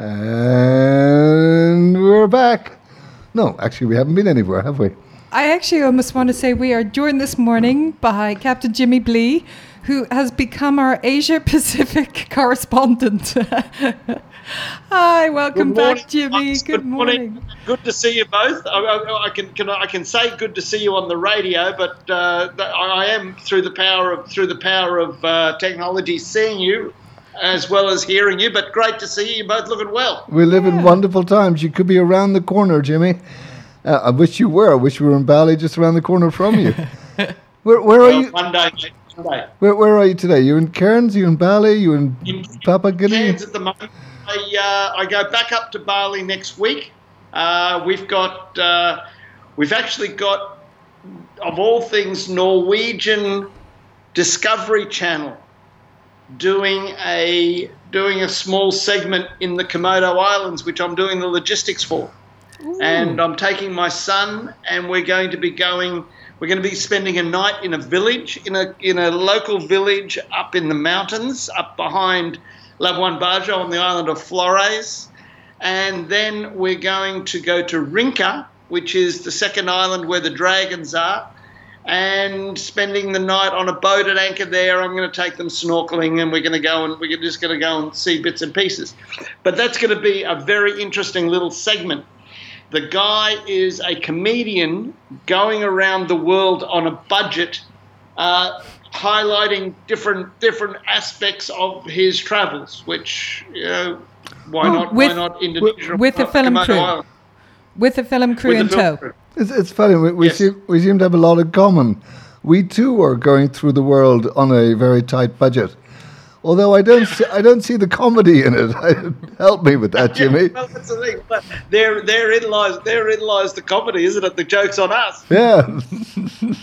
And we're back. No, actually, we haven't been anywhere, have we? I actually almost want to say we are joined this morning by Captain Jimmy Blee, who has become our Asia Pacific correspondent. Hi, welcome back, Jimmy. Good, Good morning. Good to see you both. I, I, I can, can I can say good to see you on the radio, but uh, I am through the power of through the power of uh, technology seeing you as well as hearing you. But great to see you. Both looking well. We live in wonderful times. You could be around the corner, Jimmy. Uh, I wish you were. I wish we were in Bali, just around the corner from you. where, where are you? One day, mate, one day. Where, where are you today? You in Cairns? You in Bali? You in In Papua Guinea? Cairns at the moment. I, uh, I go back up to Bali next week. Uh, we've got, uh, we've actually got, of all things, Norwegian Discovery Channel doing a doing a small segment in the Komodo Islands, which I'm doing the logistics for. And I'm taking my son, and we're going to be going. We're going to be spending a night in a village, in a in a local village up in the mountains, up behind Labuan Bajo on the island of Flores, and then we're going to go to Rinca, which is the second island where the dragons are, and spending the night on a boat at anchor there. I'm going to take them snorkeling, and we're going to go and we're just going to go and see bits and pieces. But that's going to be a very interesting little segment. The guy is a comedian going around the world on a budget, uh, highlighting different different aspects of his travels. Which you know, why not? with- why not Indonesia? with the uh, film crew. With the film crew With in tow. crew. It's, it's funny. We, we, Yes. seem, we seem to have a lot in common. We too are going through the world on a very tight budget. Although I don't, see, I don't see the comedy in it. Help me with that, Jimmy. Well, that's the thing. But there, therein lies, therein lies the comedy, isn't it? The joke's on us. Yeah.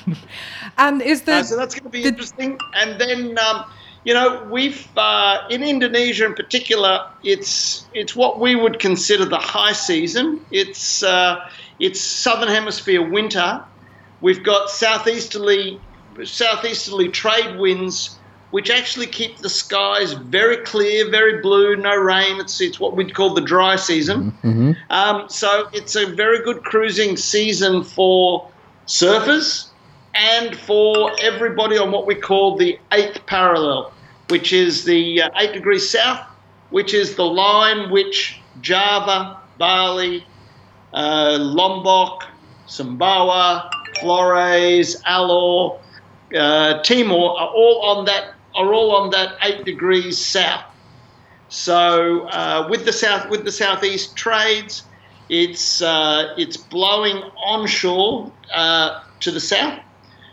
And is the Uh, so that's going to be the- interesting. And then, um, you know, we've uh, in Indonesia in particular, it's it's what we would consider the high season. It's uh, it's southern hemisphere winter. We've got southeasterly southeasterly trade winds, which actually keep the skies very clear, very blue, no rain. It's it's what we'd call the dry season. Um, so it's a very good cruising season for surfers and for everybody on what we call the eighth parallel, which is the uh, eight degrees south, which is the line which Java, Bali, uh, Lombok, Sumbawa, Flores, Alor, uh, Timor are all on that are all on that eight degrees south. So uh, with the south with the southeast trades, it's uh, it's blowing onshore uh, to the south,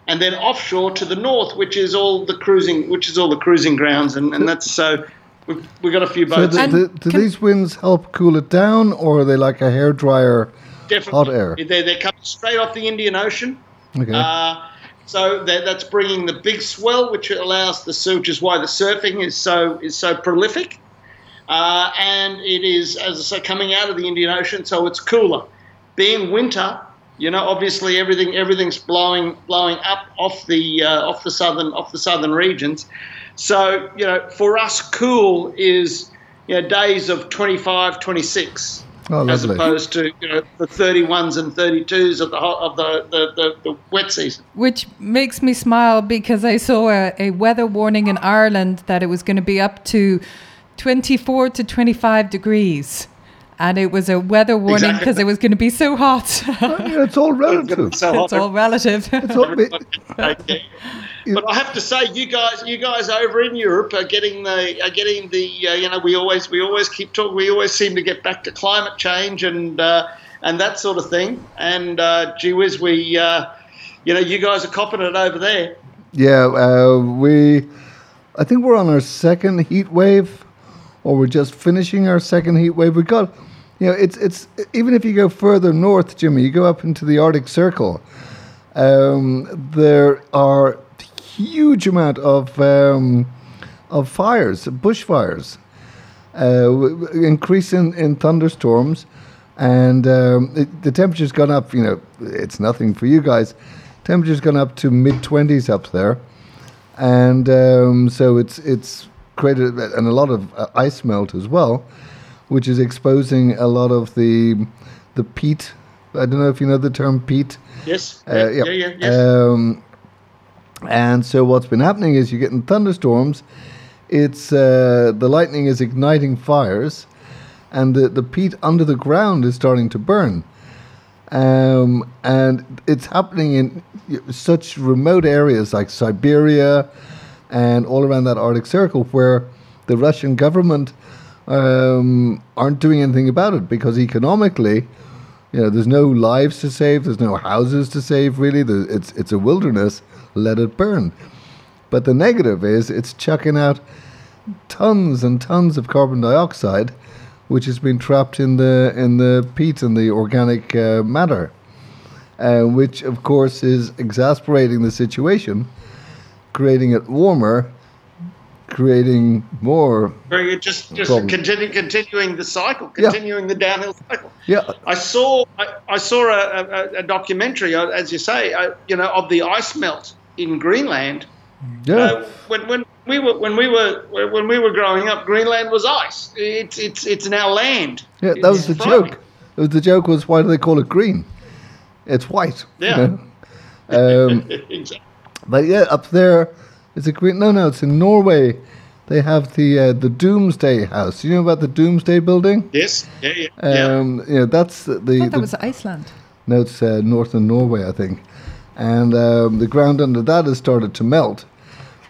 and then offshore to the north, which is all the cruising which is all the cruising grounds, and, and that's so. We've, we've got a few So boats. do, And do, do can- these winds help cool it down, or are they like a hair dryer? Definitely. hot air. They're, they're coming straight off the Indian Ocean. Okay. Uh, so that, that's bringing the big swell, which allows the sur- which is why the surfing is so is so prolific. Uh, and it is, as I say, coming out of the Indian Ocean, so it's cooler. Being winter, you know, obviously everything everything's blowing blowing up off the uh, off the southern off the southern regions. So you know, for us, cool is you know days of 25, 26 oh, as opposed to you know the 31s and 32s of the ho- of the, the, the, the wet season. which makes me smile because I saw a, a weather warning in Ireland that it was going to be up to 24 to 25 degrees. And it was a weather warning Exactly. because it was going to be so hot. Yeah, it's all relative. So it's all relative. It's all, but I have to say, you guys, you guys over in Europe are getting the are getting the uh, you know we always we always keep talking. We always seem to get back to climate change and uh, and that sort of thing. And uh, gee whiz, we uh, you know you guys are copping it over there. yeah, uh, we. I think we're on our second heat wave, or we're just finishing our second heat wave. We got, you know, it's it's even if you go further north, Jimmy, you go up into the Arctic Circle. Um, there are huge amount of um, of fires, bushfires, uh, increase in, in thunderstorms, and um, it, the temperature's gone up. You know, it's nothing for you guys. Temperature's gone up to mid twenties up there, and um, so it's it's created and a lot of uh, ice melt as well, which is exposing a lot of the the peat. I don't know if you know the term peat. Yes. Uh, yeah, yeah, yeah, yes. Um, and so what's been happening is you're getting thunderstorms. It's uh, the lightning is igniting fires, and the, the peat under the ground is starting to burn. Um, and it's happening in such remote areas like Siberia and all around that Arctic Circle where the Russian government um, aren't doing anything about it because economically, you know, there's no lives to save, there's no houses to save. Really, it's it's a wilderness. Let it burn. But the negative is it's chucking out tons and tons of carbon dioxide, which has been trapped in the in the peat and the organic uh, matter, uh, which of course is exasperating the situation, creating it warmer, creating more. Just just continue, continuing the cycle, Yeah. continuing the downhill cycle. Yeah, I saw I, I saw a, a, a documentary, uh, as you say, uh, you know, of the ice melt in Greenland. yeah. Uh, when, when we were when we were when we were growing up, Greenland was ice. It's it's it's now land. Yeah, that was the frightening. joke. It was the joke was why do they call it green? It's white. you Yeah. know? Um, exactly. but yeah, up there, is it green? No, no, it's in Norway. They have the uh, the Doomsday House. You know about the Doomsday Building? Yes. Yeah. Yeah. yeah. Um, you know, that's the, I the, thought that the was Iceland. no, it's uh, northern Norway, I think. And um, the ground under that has started to melt,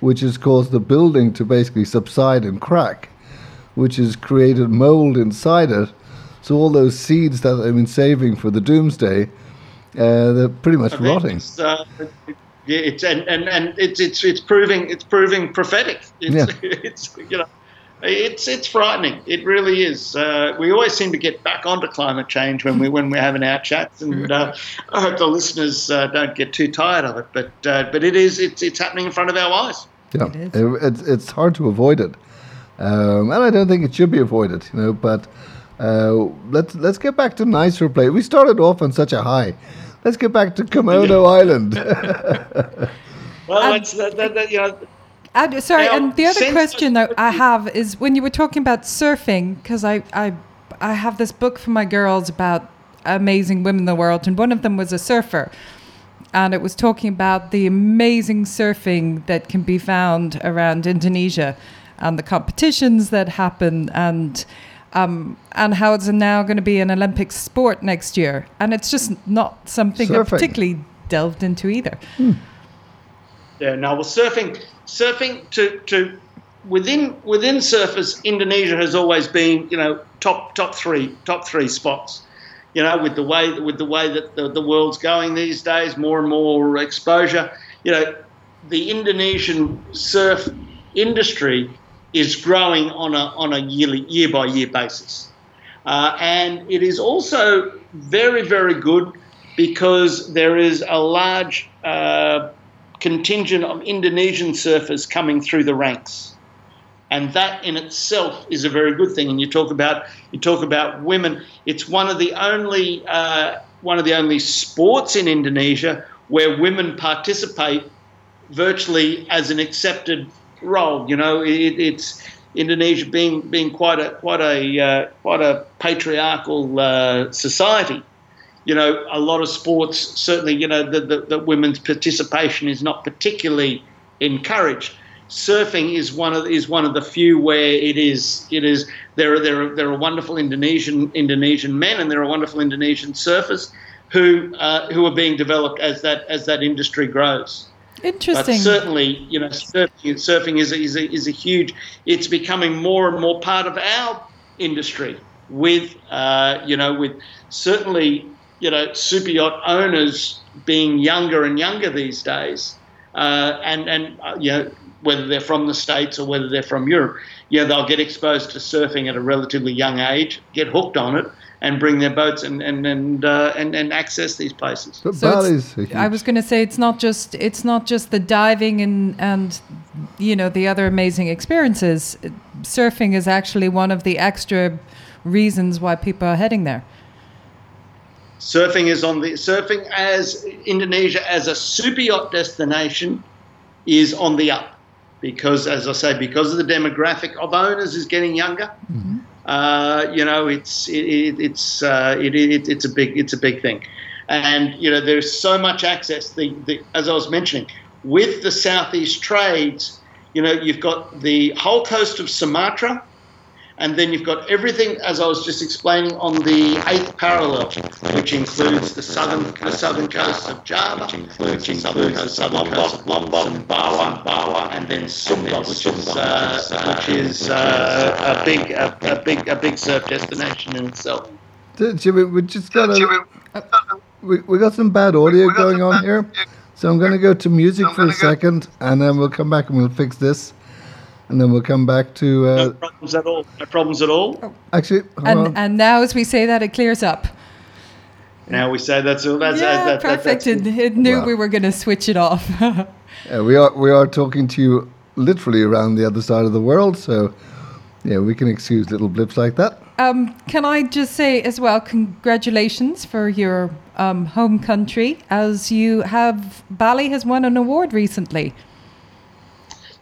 which has caused the building to basically subside and crack, which has created mold inside it. So all those seeds that they've been saving for the doomsday, uh, they're pretty much rotting. It's, uh, yeah, it's and, and, and it's it's it's proving it's proving prophetic. It's, Yeah. it's you know, it's it's frightening. It really is. Uh, we always seem to get back onto climate change when we when we're having our chats, and uh, I hope the listeners uh, don't get too tired of it. But uh, but it is it's it's happening in front of our eyes. Yeah, It is. It- it's it's hard to avoid it, um, and I don't think it should be avoided. You know, but uh, let's let's get back to nicer place. We started off on such a high. Let's get back to Komodo Island. Well, Um, that's that, that, that, you know. And, sorry, Now, and the other question that I have is when you were talking about surfing, because I, I, I have this book for my girls about amazing women in the world, and one of them was a surfer. And it was talking about the amazing surfing that can be found around Indonesia and the competitions that happen and um, and how it's now going to be an Olympic sport next year. And it's just not something I Surfing. particularly delved into either. Yeah, no. Well, surfing, surfing to to within within surfers, Indonesia has always been you know top top three top three spots. You know, with the way with the way that the, the world's going these days, more and more exposure. You know, the Indonesian surf industry is growing on a on a yearly year by year basis, uh, and it is also very very good because there is a large uh, contingent of Indonesian surfers coming through the ranks, and that in itself is a very good thing. And you talk about you talk about women. It's one of the only uh, one of the only sports in Indonesia where women participate virtually as an accepted role. You know, it, it's Indonesia being being quite a quite a uh, quite a patriarchal uh, society you know, a lot of sports, certainly, you know, the, women's participation is not particularly encouraged. Surfing is one of is one of the few where it is it is there are there are there are wonderful Indonesian Indonesian men and there are wonderful Indonesian surfers who uh, who are being developed as that as that industry grows. But Interesting. certainly, you know, surfing, surfing is, a, is, a, is a huge. It's becoming more and more part of our industry. With uh, you know, with certainly you know super yacht owners being younger and younger these days, uh, and and uh, you know whether they're from the states or whether they're from Europe, you know they'll get exposed to surfing at a relatively young age, get hooked on it, and bring their boats and and and uh, and, and access these places. But So Bali's I was going to say it's not just it's not just the diving and and you know the other amazing experiences. Surfing is actually one of the extra reasons why people are heading there. Surfing is on the surfing as Indonesia as a super yacht destination is on the up because, as I say, because of the demographic of owners is getting younger. Uh, you know, it's it, it, it's uh, it, it, it's a big it's a big thing, and you know there's so much access. The, the as I was mentioning, with the southeast trades, you know, you've got the whole coast of Sumatra and then you've got everything, as I was just explaining, on the eighth parallel, which includes the southern the southern coast of Java, which includes, the southern coast of Lombok, Lombok, Bawa, Bawa, and then Sumba, which is uh, which is uh, a big a, a, big a big surf destination in itself. Jimmy, we just got a, we, we got some bad audio going on here, so I'm going to go to music for a second, and then we'll come back and we'll fix this and then we'll come back to. Uh, no problems at all. No problems at all. Actually, and on. and now as we say that, it clears up. Now we say that's that's yeah, that, perfect. That, it, it knew we were going to switch it off. yeah, we are we are talking to you literally around the other side of the world, so yeah, we can excuse little blips like that. Um, can I just say as well, congratulations for your um, home country, as you have Bali has won an award recently.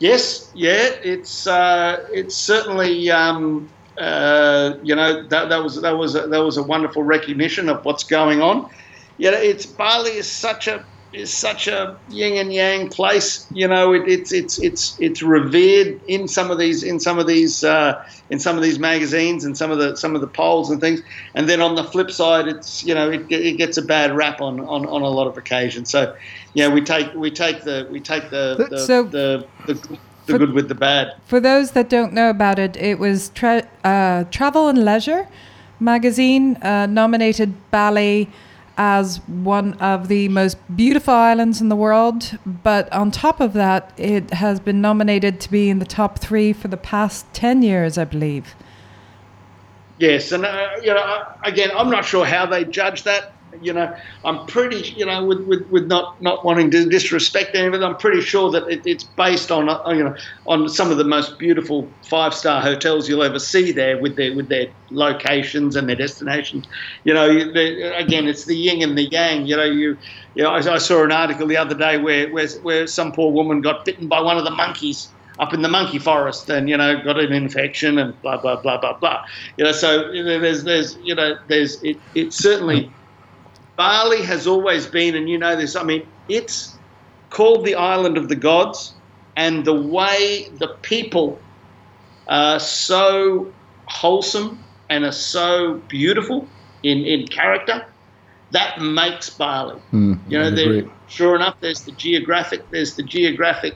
Yes, yeah, it's uh, it's certainly um, uh, you know that, that was that was a, that was a wonderful recognition of what's going on. Yeah, it's Bali is such a is such a yin and yang place. You know, it, it's it's it's it's revered in some of these in some of these uh, in some of these magazines and some of the some of the polls and things. And then on the flip side, it's you know it, it gets a bad rap on, on, on a lot of occasions. So, yeah, we take we take the we take the the, so, the, the, the the good with the bad. For those that don't know about it, it was tra- uh, Travel and Leisure magazine uh, nominated Bali as one of the most beautiful islands in the world. But on top of that, it has been nominated to be in the top three for the past 10 years, I believe. Yes, and uh, you know, again, I'm not sure how they judge that you know, I'm pretty, you know, with, with, with not, not wanting to disrespect any of it, I'm pretty sure that it, it's based on, uh, you know, on some of the most beautiful five star hotels you'll ever see there with their with their locations and their destinations. You know, again, it's the yin and the yang. You know, you, you know, I, I saw an article the other day where, where where some poor woman got bitten by one of the monkeys up in the monkey forest and you know got an infection and blah blah blah blah blah you know so you know, there's there's you know there's it, it certainly Bali has always been, and you know this, I mean, it's called the island of the gods, and the way the people are so wholesome and are so beautiful in, in character, that makes Bali. Mm, you know, there, sure enough, there's the geographic, there's the geographic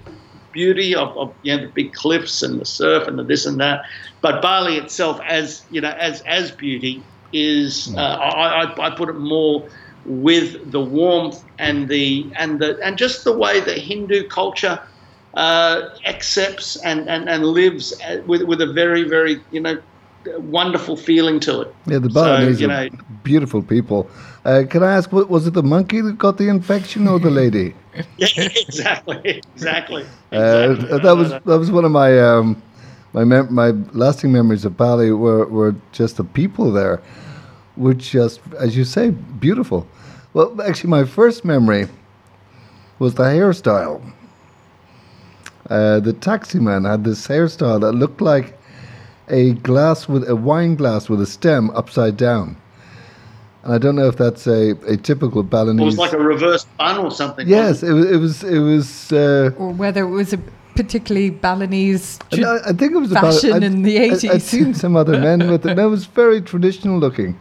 beauty of, of you know the big cliffs and the surf and the this and that, but Bali itself, as you know, as as beauty, is uh, I, I, I put it more with the warmth and the and the and just the way the Hindu culture uh, accepts and, and, and lives uh, with with a very very you know wonderful feeling to it. Yeah, the Balinese so, you know, beautiful people. Uh, can I ask, was it the monkey that got the infection or the lady? yeah, exactly, exactly. Uh, exactly. that was that was one of my um, my mem- my lasting memories of Bali were, were just the people there, were just as you say beautiful. Well, actually, my first memory was the hairstyle. Uh, the taxi man had this hairstyle that looked like a glass with a wine glass with a stem upside down. And I don't know if that's a, a typical Balinese. It was like a reverse bun or something. Yes, it was. It was. It was uh, or whether it was a particularly Balinese I, I think it was fashion about, in the eighties. I'd seen some other men with it. That was very traditional looking.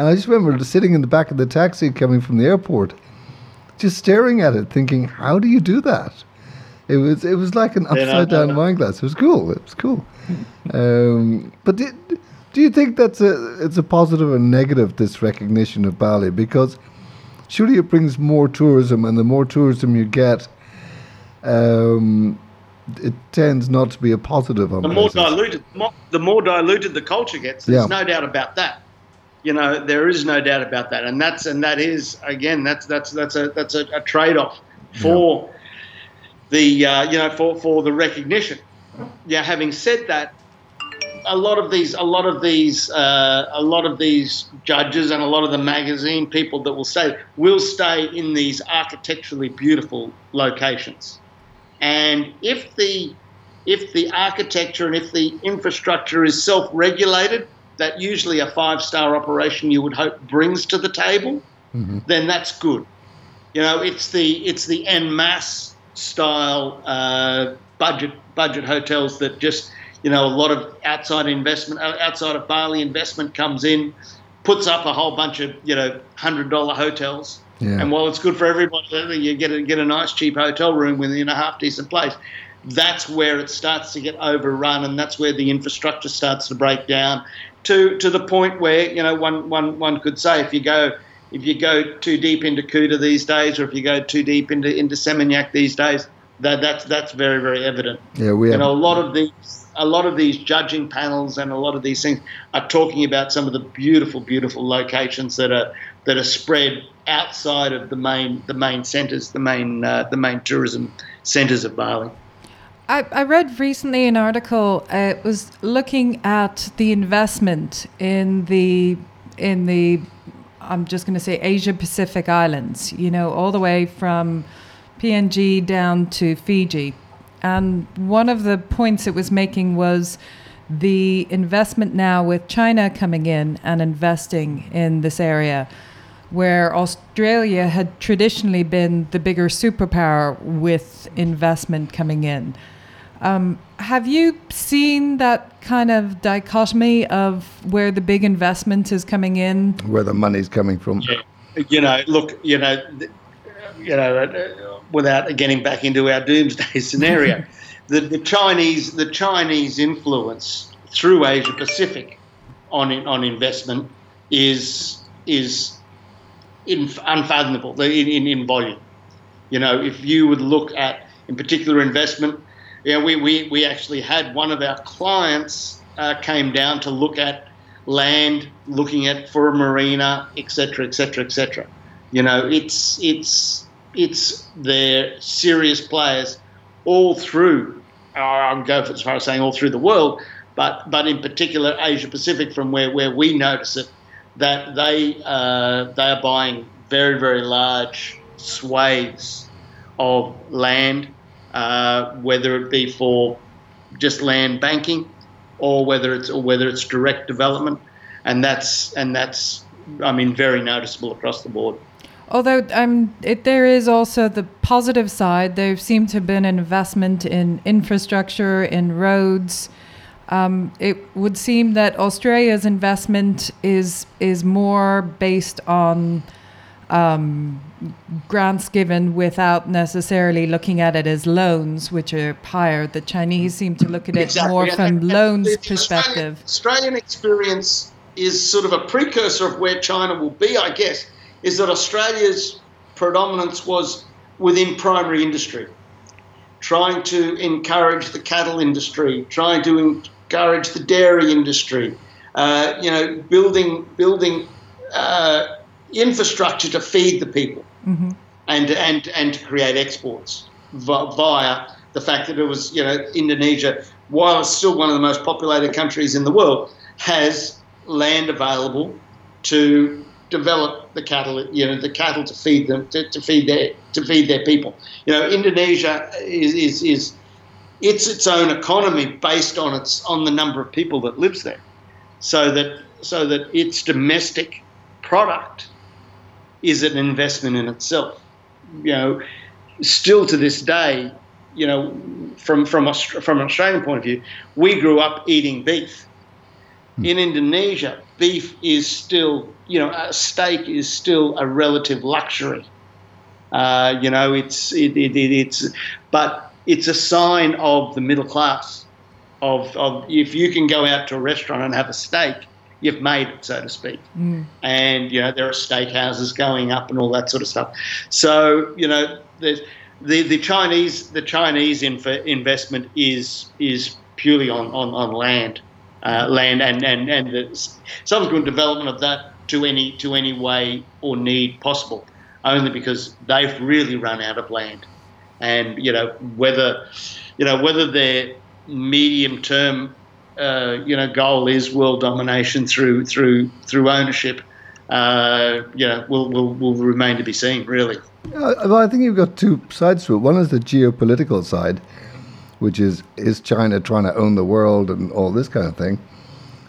And I just remember sitting in the back of the taxi coming from the airport, just staring at it, thinking, "How do you do that?" It was it was like an upside down wine glass. It was cool. It was cool. um, but did, do you think that's a it's a positive or negative this recognition of Bali because surely it brings more tourism, and the more tourism you get, um, it tends not to be a positive. On the more diluted, the more diluted the culture gets. There's yeah. no doubt about that you know there is no doubt about that. And that's and that is again that's that's that's a that's a, a trade-off for yeah. the uh, you know for for the recognition. Yeah having said that a lot of these a lot of these uh, a lot of these judges and a lot of the magazine people that will say will stay in these architecturally beautiful locations. And if the if the architecture and if the infrastructure is self-regulated, that usually a five-star operation you would hope brings to the table, mm-hmm. then that's good. You know, it's the it's the en masse style uh, budget budget hotels that just you know a lot of outside investment uh, outside of Bali investment comes in, puts up a whole bunch of you know hundred dollar hotels. Yeah. And while it's good for everybody, you get a, get a nice cheap hotel room within a half decent place that's where it starts to get overrun, and that's where the infrastructure starts to break down to to the point where you know one one one could say if you go if you go too deep into Kuta these days, or if you go too deep into into Seminyak these days, that that's that's very very evident. Yeah, we. You know, a lot of these a lot of these judging panels and a lot of these things are talking about some of the beautiful beautiful locations that are that are spread outside of the main the main centres, the main uh, the main tourism centres of Bali. I, I read recently an article. Uh, it was looking at the investment in the in the I'm just going to say Asia Pacific islands. You know, all the way from PNG down to Fiji. And one of the points it was making was the investment now with China coming in and investing in this area, where Australia had traditionally been the bigger superpower with investment coming in. Um, have you seen that kind of dichotomy of where the big investment is coming in? Where the money's coming from? Yeah. You know, look, you know, you know, uh, without getting back into our doomsday scenario, the, the Chinese, the Chinese influence through Asia Pacific on on investment is is in, unfathomable in, in, in volume. You know, if you would look at, in particular, investment yeah, we, we, we actually had one of our clients uh, came down to look at land, looking at for a marina, etc., etc., etc. You know, it's it's it's their serious players all through. I'll go as far as saying all through the world, but but in particular Asia Pacific, from where, where we notice it, that they uh, they are buying very very large swathes of land uh, whether it be for just land banking or whether it's or whether it's direct development, and that's and that's I mean very noticeable across the board. Although um, it, there is also the positive side, there seems to have been an investment in infrastructure, in roads. Um, it would seem that Australia's investment is is more based on um, grants given without necessarily looking at it as loans, which are higher. The Chinese seem to look at it exactly. more from and, loans and perspective. Australian, Australian experience is sort of a precursor of where China will be, I guess, is that Australia's predominance was within primary industry, trying to encourage the cattle industry, trying to encourage the dairy industry, uh, you know, building building uh, infrastructure to feed the people mm-hmm. and, and, and to create exports via the fact that it was, you know, Indonesia, while it's still one of the most populated countries in the world, has land available to develop the cattle, you know, the cattle to feed them, to, to feed their, to feed their people. You know, Indonesia is, is, is it's its own economy based on its on the number of people that lives there, so that so that its domestic product is an investment in itself. You know, still to this day, you know, from from from an Australian point of view, we grew up eating beef. Hmm. In Indonesia, beef is still, you know, a steak is still a relative luxury. Uh, you know, it's it, it, it, it's, but it's a sign of the middle class. Of, of if you can go out to a restaurant and have a steak, you've made it, so to speak. Mm. And you know there are steakhouses going up and all that sort of stuff. So you know the the, Chinese the Chinese inf- investment is is purely on on, on land, uh, land and and and the subsequent development of that to any to any way or need possible, only because they've really run out of land, and you know whether you know whether they're medium term uh, you know goal is world domination through through through ownership, uh, you know, will, will will remain to be seen. Really. well, I think you've got two sides to it. One is the geopolitical side, which is is China trying to own the world and all this kind of thing.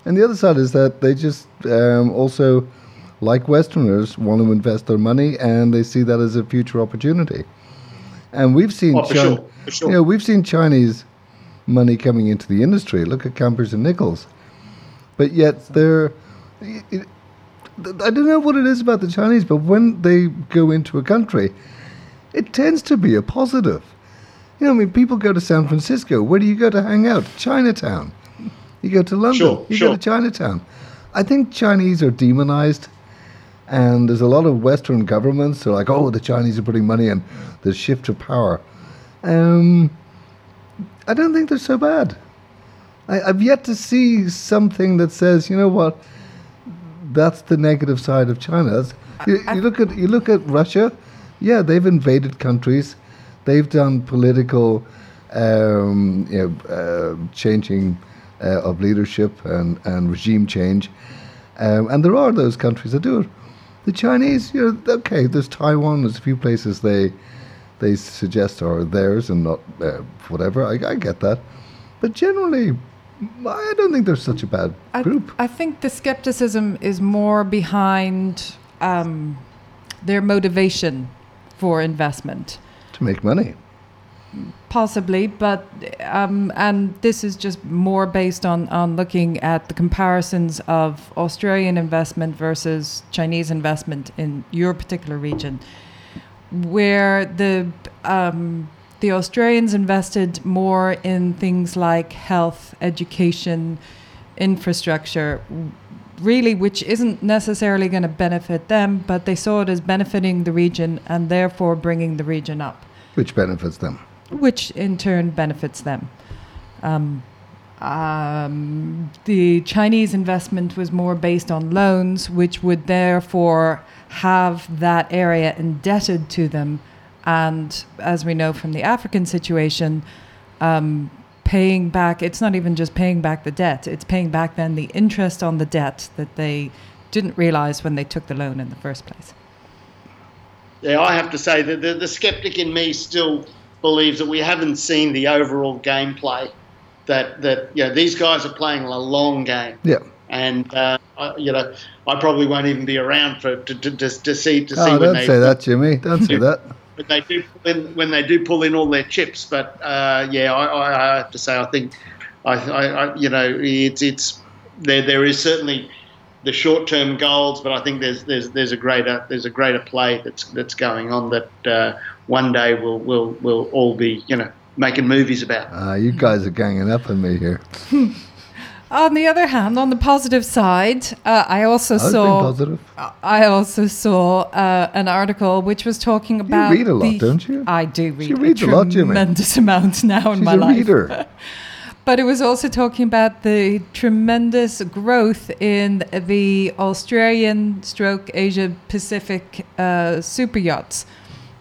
And the other side is that they just um, also, like Westerners, want to invest their money and they see that as a future opportunity. And we've seen Oh, China, sure, sure. you know, we've seen Chinese money coming into the industry. Look at Campers and Nichols, but yet they're. it- I don't know what it is about the Chinese, but when they go into a country, it tends to be a positive. You know, I mean, people go to San Francisco. Where do you go to hang out? Chinatown. You go to London. Sure, you sure. go to Chinatown. I think Chinese are demonized, and there's a lot of Western governments who are like, oh, the Chinese are putting money in the shift of power. Um, I don't think they're so bad. I, I've yet to see something that says, you know what, that's the negative side of China. You, you look at you look at Russia. Yeah, they've invaded countries. They've done political, um, you know, uh, changing uh, of leadership and, and regime change, um, and there are those countries that do it. The Chinese, you know, okay, there's Taiwan. There's a few places they they suggest are theirs and not uh, whatever. I, I get that, but generally, I don't think they're such a bad I, group. I think the skepticism is more behind um, their motivation for investment. to make money. Possibly, but um, and this is just more based on on looking at the comparisons of Australian investment versus Chinese investment in your particular region, where the um, the Australians invested more in things like health, education, infrastructure, really, which isn't necessarily going to benefit them, but they saw it as benefiting the region and therefore bringing the region up which benefits them. which in turn benefits them. Um, um, the Chinese investment was more based on loans, which would therefore have that area indebted to them. And as we know from the African situation, um, paying back, it's not even just paying back the debt, it's paying back then the interest on the debt that they didn't realize when they took the loan in the first place. Yeah, I have to say that the, the skeptic in me still believes that we haven't seen the overall gameplay. That that you know these guys are playing a long game, Yeah. and uh, I, you know I probably won't even be around for to, to, to, to see to see Oh, when don't say that, Jimmy. Don't say that. when they do pull in, when they do pull in all their chips. But uh, yeah, I, I, I have to say I think I, I, I you know it's it's there there is certainly the short term goals, but I think there's there's there's a greater there's a greater play that's that's going on that uh, one day we'll we'll we'll all be you know making movies about. Uh, you guys are ganging up on me here. On the other hand, on the positive side, uh, I also I saw positive. I also saw uh, an article which was talking about. You read a lot, the- don't you? I do read She reads a lot, Jimmy. tremendous amount now in She's my a life. reader. But it was also talking about the tremendous growth in the Australian stroke Asia Pacific uh, super yachts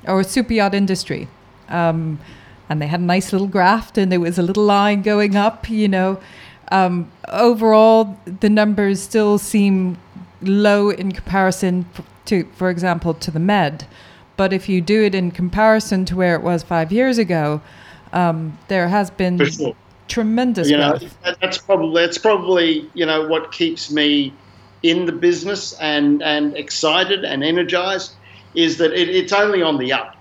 or super yacht industry. Um, and they had a nice little graft and there was a little line going up, you know. Um, overall, the numbers still seem low in comparison to, for example, to the Med. But if you do it in comparison to where it was five years ago, um, there has been sure. tremendous you know growth. that's probably that's probably you know what keeps me in the business and and excited and energized is that it, it's only on the up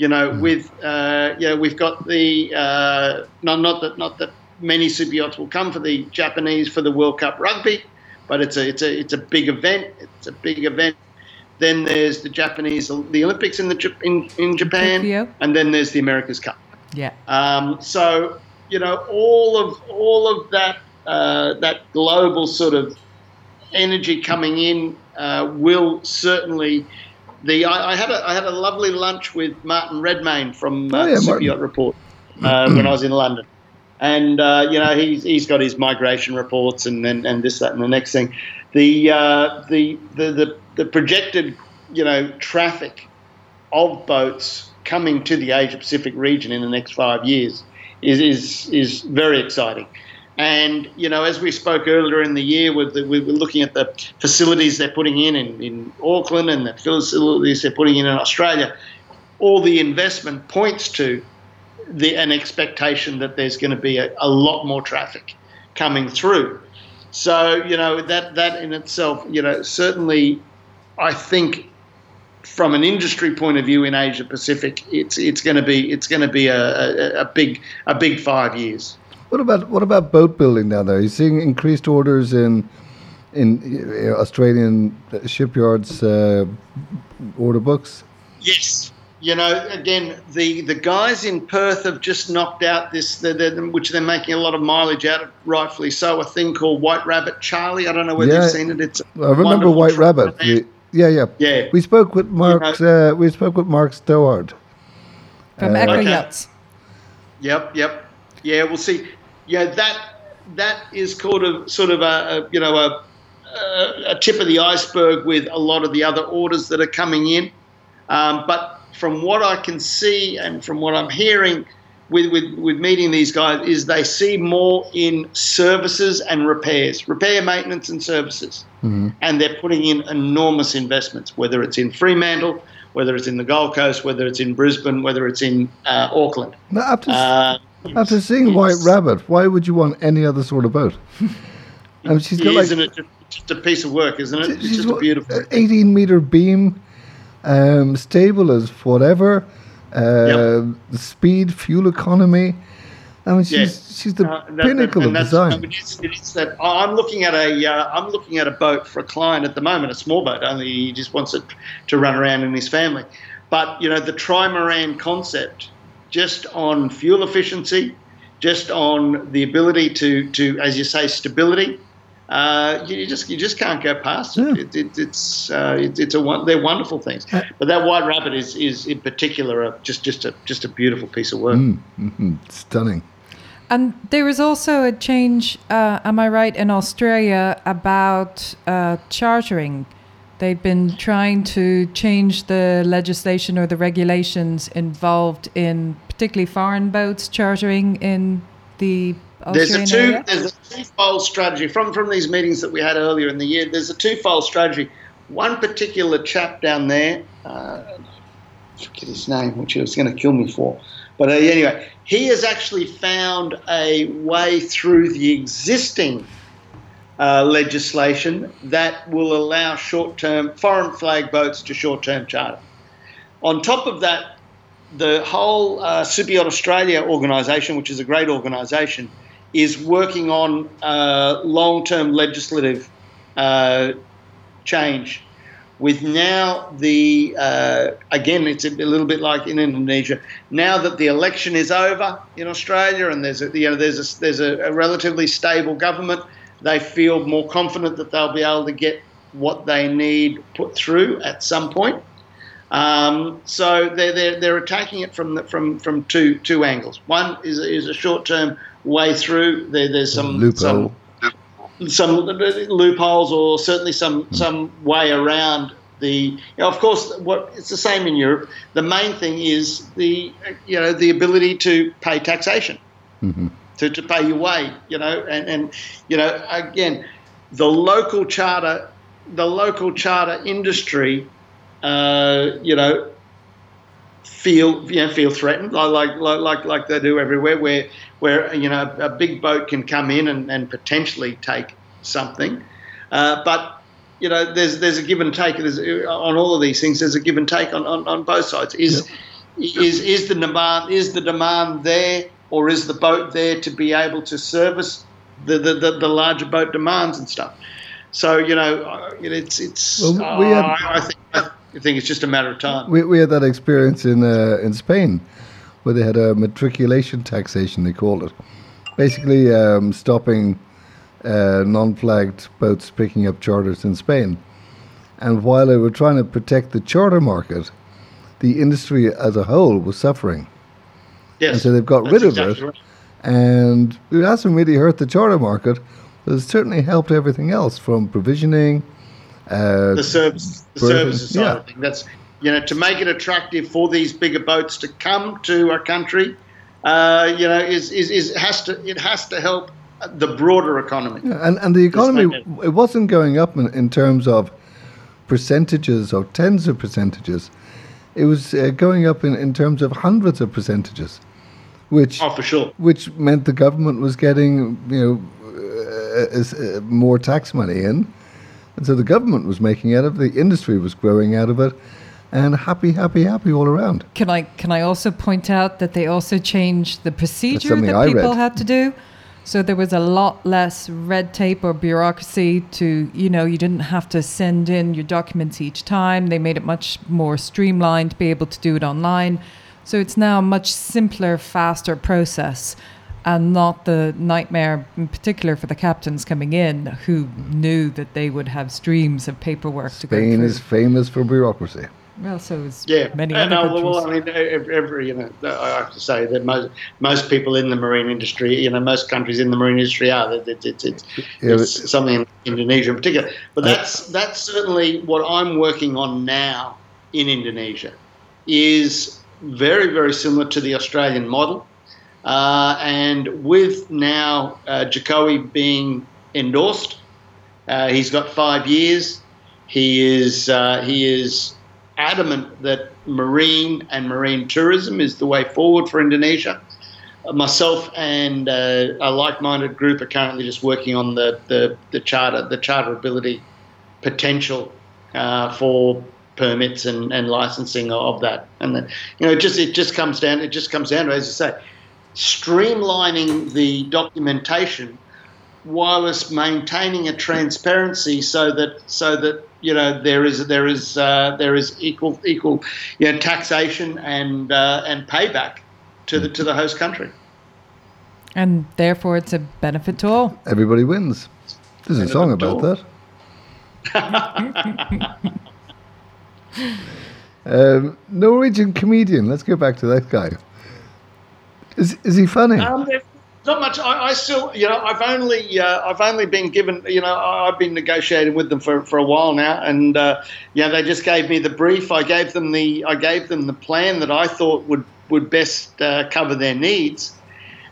you know with uh, you know we've got the uh, not not that not that many super yachts will come for the Japanese for the World Cup rugby but it's a it's a it's a big event it's a big event then there's the Japanese the Olympics in the in, in Japan Tokyo. and then there's the America's Cup Yeah. um, so you know, all of all of that uh, that global sort of energy coming in uh, will certainly. The I, I had a I had a lovely lunch with Martin Redmayne from uh, Oh, yeah, Super Yacht Report uh, when I was in London, and uh, you know he's he's got his migration reports and and, and this that and the next thing, the uh, the, the the the projected you know traffic of boats coming to the Asia Pacific region in the next five years is is is very exciting. And you know, as we spoke earlier in the year, the, we were looking at the facilities they're putting in, in in Auckland and the facilities they're putting in in Australia. All the investment points to the an expectation that there's going to be a, a lot more traffic coming through. So you know that that in itself, you know, certainly, I think from an industry point of view in Asia Pacific, it's it's going to be it's going to be a, a, a, big a big five years. What about what about boat building down there? Are you seeing increased orders in in Australian shipyards uh, order books? Yes. You know, again, the, the guys in Perth have just knocked out this, the, the, which they're making a lot of mileage out of, rightfully so, a thing called White Rabbit Charlie. I don't know whether yeah. you've seen it. It's I remember White Rabbit. We, yeah, yeah, yeah. We spoke with Mark. You know, uh, we spoke with Mark Stothard from uh, Echo Yachts. Yep, yep, yeah. We'll see. Yeah, that that is sort of sort of a, a you know a a tip of the iceberg with a lot of the other orders that are coming in. Um, but from what I can see and from what I'm hearing with, with, with meeting these guys, is they see more in services and repairs, repair, maintenance, and services. Mm-hmm. And they're putting in enormous investments, whether it's in Fremantle, whether it's in the Gold Coast, whether it's in Brisbane, whether it's in uh, Auckland. Now, after, uh, after seeing White Rabbit, why would you want any other sort of boat? I mean, she's got like just a piece of work, isn't it? It's just a beautiful. Eighteen meter beam, um, stable as whatever. Uh, yep. Speed, fuel economy. I mean, she's yeah. she's the uh, that, pinnacle that, of design. I mean, it's, it's that I'm looking at a am uh, looking at a boat for a client at the moment, a small boat. Only he just wants it to run around in his family. But you know, the trimaran concept, just on fuel efficiency, just on the ability to to, as you say, stability uh, you just you just can't go past it. Yeah. it, it it's uh, it, it's a they're wonderful things. Uh, but that white rabbit is is in particular a, just just a just a beautiful piece of work. Mm, mm-hmm. Stunning. And there is also a change, uh, am I right, in Australia about uh, chartering. They've been trying to change the legislation or the regulations involved in particularly foreign boats chartering in the there's a two there's a twofold strategy from from these meetings that we had earlier in the year. There's a twofold strategy. One particular chap down there, uh, I forget his name, which he was going to kill me for, but uh, anyway, he has actually found a way through the existing uh, legislation that will allow short-term foreign flag boats to short-term charter. On top of that, the whole uh, Australia organisation, which is a great organisation, is working on uh, long term legislative uh, change. With now the uh, again, it's a little bit like in Indonesia. Now that the election is over in Australia and there's a, you know there's a, there's a, a relatively stable government, they feel more confident that they'll be able to get what they need put through at some point. Um, so they're, they're, they're attacking it from the, from from two two angles. One is is a short term way through. There, there's some Loophole. some some loopholes, or certainly some mm. some way around the. You know, of course, what it's the same in Europe. The main thing is the you know the ability to pay taxation, mm-hmm. To, to pay your way. You know, and and you know again, the local charter, the local charter industry. Uh, you know, feel you know, feel threatened like like like like they do everywhere where where you know a big boat can come in and, and potentially take something uh, but you know there's there's a give and take there's, on all of these things there's a give and take on, on, on both sides is yep. is is the demand is the demand there or is the boat there to be able to service the the, the, the larger boat demands and stuff so you know uh, it's it's well, we had, uh, I think I think it's just a matter of time. We, we had that experience in uh, in Spain, where they had a matriculation taxation. They called it, basically um, stopping uh, non-flagged boats picking up charters in Spain. And while they were trying to protect the charter market, the industry as a whole was suffering. Yes, and so they've got rid of exactly it, right. and it hasn't really hurt the charter market, but it's certainly helped everything else from provisioning uh, the service, the services side yeah. of thing. That's you know to make it attractive for these bigger boats to come to our country. Uh, you know, is, is, is has to it has to help the broader economy. Yeah, and and the economy it wasn't going up in, in, terms of percentages or tens of percentages. It was uh, going up in, in terms of hundreds of percentages which Oh, for sure. which meant the government was getting you know uh, uh, more tax money in, and so the government was making out of it, the industry was growing out of it, and happy, happy, happy all around. Can I can I also point out that they also changed the procedure that I people read. had to do? So there was a lot less red tape or bureaucracy to, you know, you didn't have to send in your documents each time. They made it much more streamlined to be able to do it online. So it's now a much simpler, faster process and not the nightmare in particular for the captains coming in who knew that they would have streams of paperwork to go through. Spain is famous for bureaucracy. well, so is Yeah, many and, other uh, countries. well, I mean, every, every you know, I have to say that most most people in the marine industry, you know, most countries in the marine industry are. It, it, it's it's, Yeah, it's something in Indonesia in particular. But that's that's certainly what I'm working on now in Indonesia. Is very very similar to the Australian model, uh, and with now uh, Jokowi being endorsed, uh, he's got five years. He is uh, he is adamant that marine and marine tourism is the way forward for Indonesia. Uh, myself and uh, a like-minded group are currently just working on the, the, the charter, the charterability potential for permits and, and licensing of that. And then, you know, it just it just comes down it just comes down to as you say, streamlining the documentation whilst maintaining a transparency so that so that you know there is there is uh, there is equal equal you know taxation and uh, and payback to the to the host country. And therefore, it's a benefit to all. Everybody wins. There's a song about that. um, Norwegian comedian. Let's go back to that guy. Is is he funny? Um, not much. I, I still, you know, I've only, uh, I've only been given, you know, I've been negotiating with them for, for a while now, and uh, yeah, they just gave me the brief. I gave them the, I gave them the plan that I thought would would best uh, cover their needs,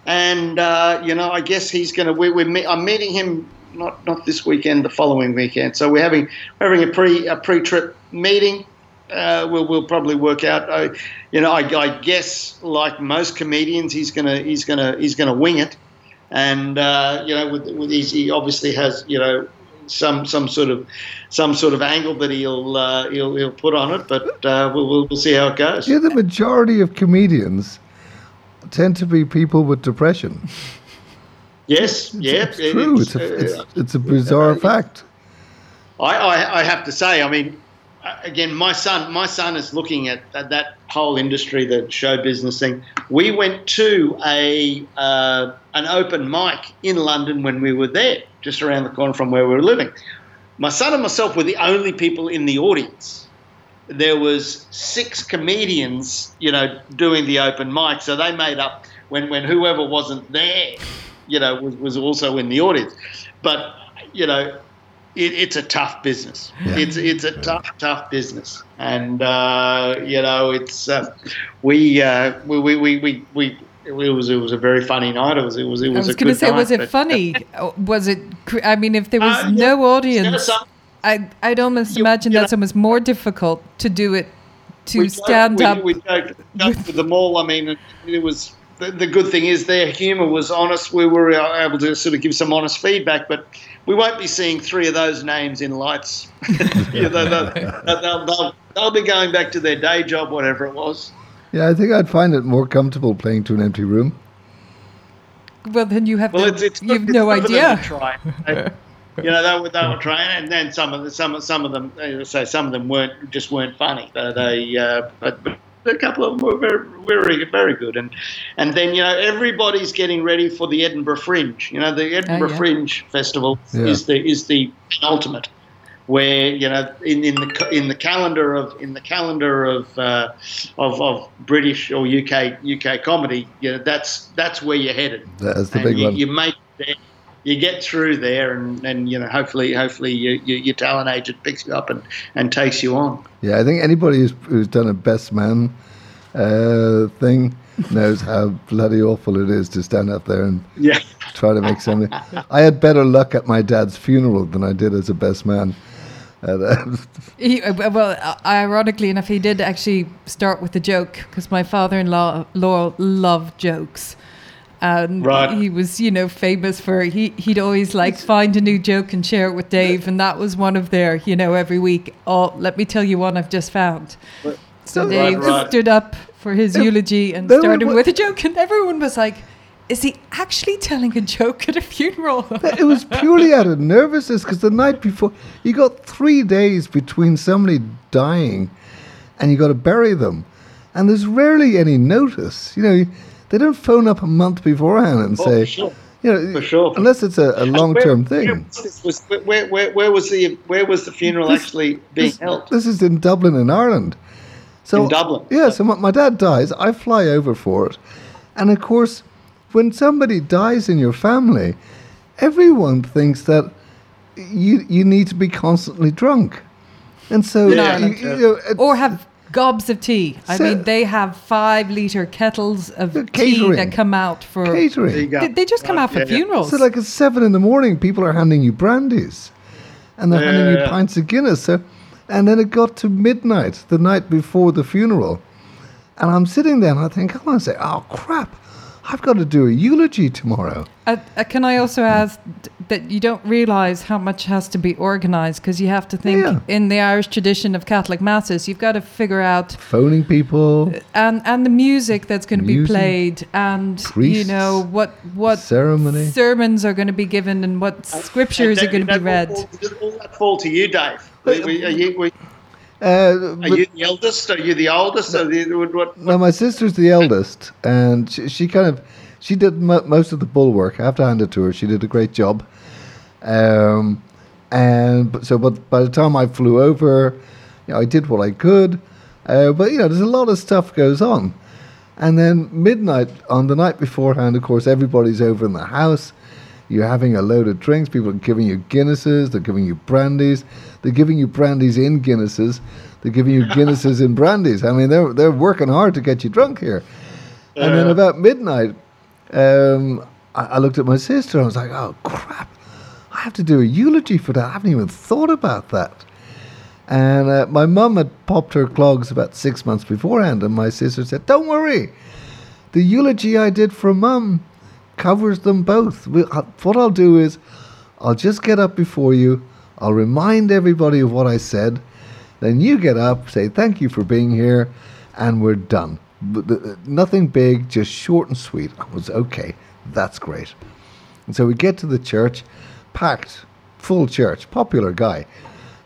and uh, you know, I guess he's going to. We, we're, I'm meeting him not not this weekend, the following weekend. So we're having we're having a pre a pre trip meeting. Uh, we'll, we'll probably work out. Uh, you know, I, I guess like most comedians, he's gonna he's gonna he's gonna wing it, and uh, you know, with, with his, he obviously has you know some some sort of some sort of angle that he'll uh, he'll he'll put on it. But uh, we'll, we'll we'll see how it goes. Yeah, the majority of comedians tend to be people with depression. Yes, yeah, It's true. It's a, it's, it's a bizarre fact. I, I, I have to say, I mean, again, my son, my son is looking at, at that whole industry, the show business thing. We went to a uh, an open mic in London when we were there, just around the corner from where we were living. My son and myself were the only people in the audience. There was six comedians, you know, doing the open mic, so they made up when when whoever wasn't there, you know, was, was also in the audience. But you know, it, it's a tough business. Yeah. It's it's a tough tough business, and uh, you know it's uh, we, uh, we we we we we. It was it was a very funny night. It was it was it I was. was a going to good say, was it but- funny? Was it? I mean, if there was Uh, yeah, no yeah, audience, I, I'd almost You- imagine you that's almost more difficult to do it to we stand we, up. We joked, joked with them all. I mean, it, it was the, the good thing is their humour was honest. We were able to sort of give some honest feedback, but we won't be seeing three of those names in lights. Yeah, they'll, they'll, they'll, they'll, they'll be going back to their day job, whatever it was. Yeah, I think I'd find it more comfortable playing to an empty room. well, then you have Well, no, it's, it's you have it's no good for them idea. try. They- you know, they were, they were trying, and then some of the, some of some of them, as I say, some of them weren't just weren't funny. They, they uh, but, but a couple of them were very, very, very good. And and then you know everybody's getting ready for the Edinburgh Fringe. You know, the Edinburgh yeah. Fringe Festival Yeah. is the is the ultimate, where you know in, in the in the calendar of in the calendar of uh, of, of British or UK UK comedy, you know that's that's where you're headed That's the and big you, one. you make it you get through there, and, and you know hopefully hopefully you, you, your talent agent picks you up and, and takes you on. Yeah, I think anybody who's, who's done a best man uh, thing knows how bloody awful it is to stand up there and Yeah, try to make something. I had better luck at my dad's funeral than I did as a best man. Uh, He, uh, well, uh, ironically enough, he did actually start with a joke because my father-in-law law loved jokes, and Right. he was, you know, famous for he he'd always like find a new joke and share it with Dave, and that was one of their, you know, every week. Oh, let me tell you one I've just found. So Right, Dave right. stood up for his eulogy and Then started what- with a joke, and everyone was like, "Is he actually telling a joke at a funeral?" it was purely out of nervousness because the night before, you got three days between somebody dying and you got to bury them. And there's rarely any notice. You know, they don't phone up a month beforehand and Oh, say, for sure. you know, For sure. unless it's a, a long term Where- thing. Where was, where, where, where was the where was the funeral This- actually being this, held? This is in Dublin, in Ireland. So, In Dublin? Yeah, so my, my dad dies. I fly over for it. And of course, when somebody dies in your family, everyone thinks that you, you need to be constantly drunk. And so, Yeah. you, you know, or have gobs of tea. I mean, they have five liter kettles of The tea that come out for. catering. There you go. They, they just come Right, out for yeah, yeah. funerals. So, like at seven in the morning, people are handing you brandies, and they're Yeah, handing you yeah, yeah. pints of Guinness. So, and then it got to midnight the night before the funeral, and I'm sitting there and I think, I say, oh crap, I've got to do a eulogy tomorrow. Uh, uh, can I also ask that you don't realize how much has to be organized because you have to think Yeah. in the Irish tradition of Catholic masses, you've got to figure out Phoning people, and and the music that's going to be played and you know what what ceremony. sermons are going to be given and what scriptures And are going to be read. All, all that fall to you, Dave. Are you, Uh, are you the eldest? Are you the oldest? Are you, what, what, No, my sister's the eldest, and she, she kind of she did mo- most of the bull work. I have to hand it to her; she did a great job. Um, and so, but by the time I flew over, you know, I did what I could. Uh, but you know, there's a lot of stuff goes on, and then midnight on the night beforehand, of course, everybody's over in the house. You're having a load of drinks. People are giving you Guinnesses. They're giving you brandies. They're giving you brandies in Guinnesses. They're giving you Guinnesses in brandies. I mean, they're they're working hard to get you drunk here. And then about midnight, um, I, I looked at my sister and I was like, "Oh crap! I have to do a eulogy for that. I haven't even thought about that." And uh, my mum had popped her clogs about six months beforehand, and my sister said, "Don't worry, the eulogy I did for mum covers them both. We, uh, what I'll do is, I'll just get up before you. I'll remind everybody of what I said. Then you get up, say thank you for being here, and we're done. The, nothing big, just short and sweet. I was okay. That's great. And so we get to the church, packed, full church, popular guy.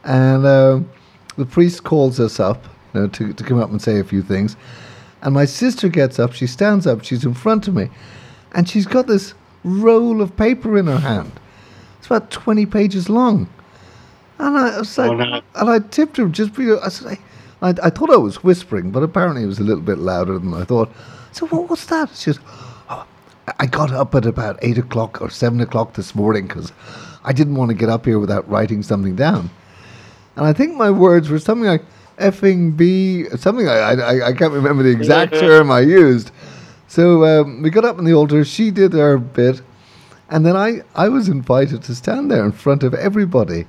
And um the priest calls us up you know, to, to come up and say a few things. And my sister gets up, she stands up, she's in front of me, and she's got this roll of paper in her hand. It's about 20 pages long. And I was like, Oh, no. and I tipped her just because I said, I, I thought I was whispering, but apparently it was a little bit louder than I thought. So what what's that? She goes, oh, I got up at about eight o'clock or seven o'clock this morning because I didn't want to get up here without writing something down. And I think my words were something like effing B, something I, I, I can't remember the exact term I used. So um, we got up on the altar, she did her bit, and then I, I was invited to stand there in front of everybody.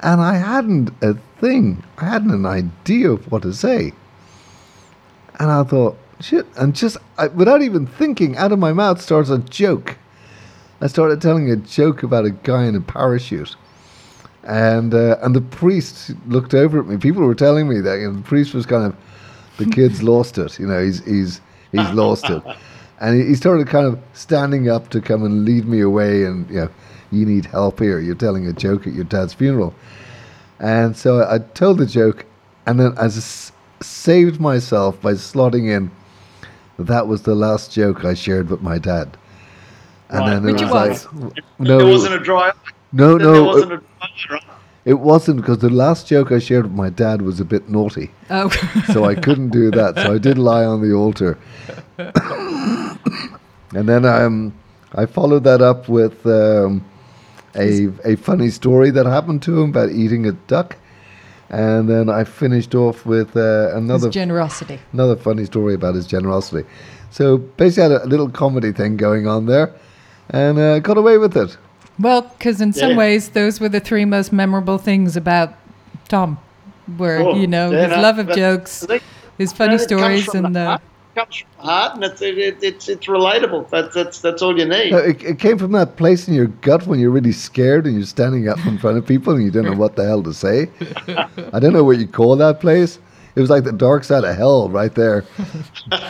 And I hadn't a thing, I hadn't an idea of what to say. And I thought, shit, and just I, without even thinking, out of my mouth starts a joke. I started telling a joke about a guy in a parachute. And uh, and the priest looked over at me. People were telling me that you know, the priest was kind of the kid's lost it. You know, he's he's he's lost it. And he, he started kind of standing up to come and lead me away. And you know, you need help here. You're telling a joke at your dad's funeral. And so I told the joke, and then I s- saved myself by slotting in that was the last joke I shared with my dad. And Right. then it it was, was. like, no, there wasn't a dry. no, There no, wasn't a dry. It wasn't because the last joke I shared with my dad was a bit naughty, Oh, so I couldn't do that. So I did lie on the altar, and then um, I followed that up with um, a a funny story that happened to him about eating a duck, and then I finished off with uh, his another generosity. another funny story about his generosity. So basically, had a little comedy thing going on there, and uh, got away with it. Well, because in some Yeah. ways, those were the three most memorable things about Tom, where Oh, you know yeah, his no, love of jokes, think- his funny stories, and the heart. It comes from the heart, and it's it, it, it's it's relatable. That's that's that's all you need. No, it, it came from that place in your gut when you're really scared and you're standing up in front of people and you don't know what the hell to say. I don't know what you call that place. It was like the dark side of hell right there.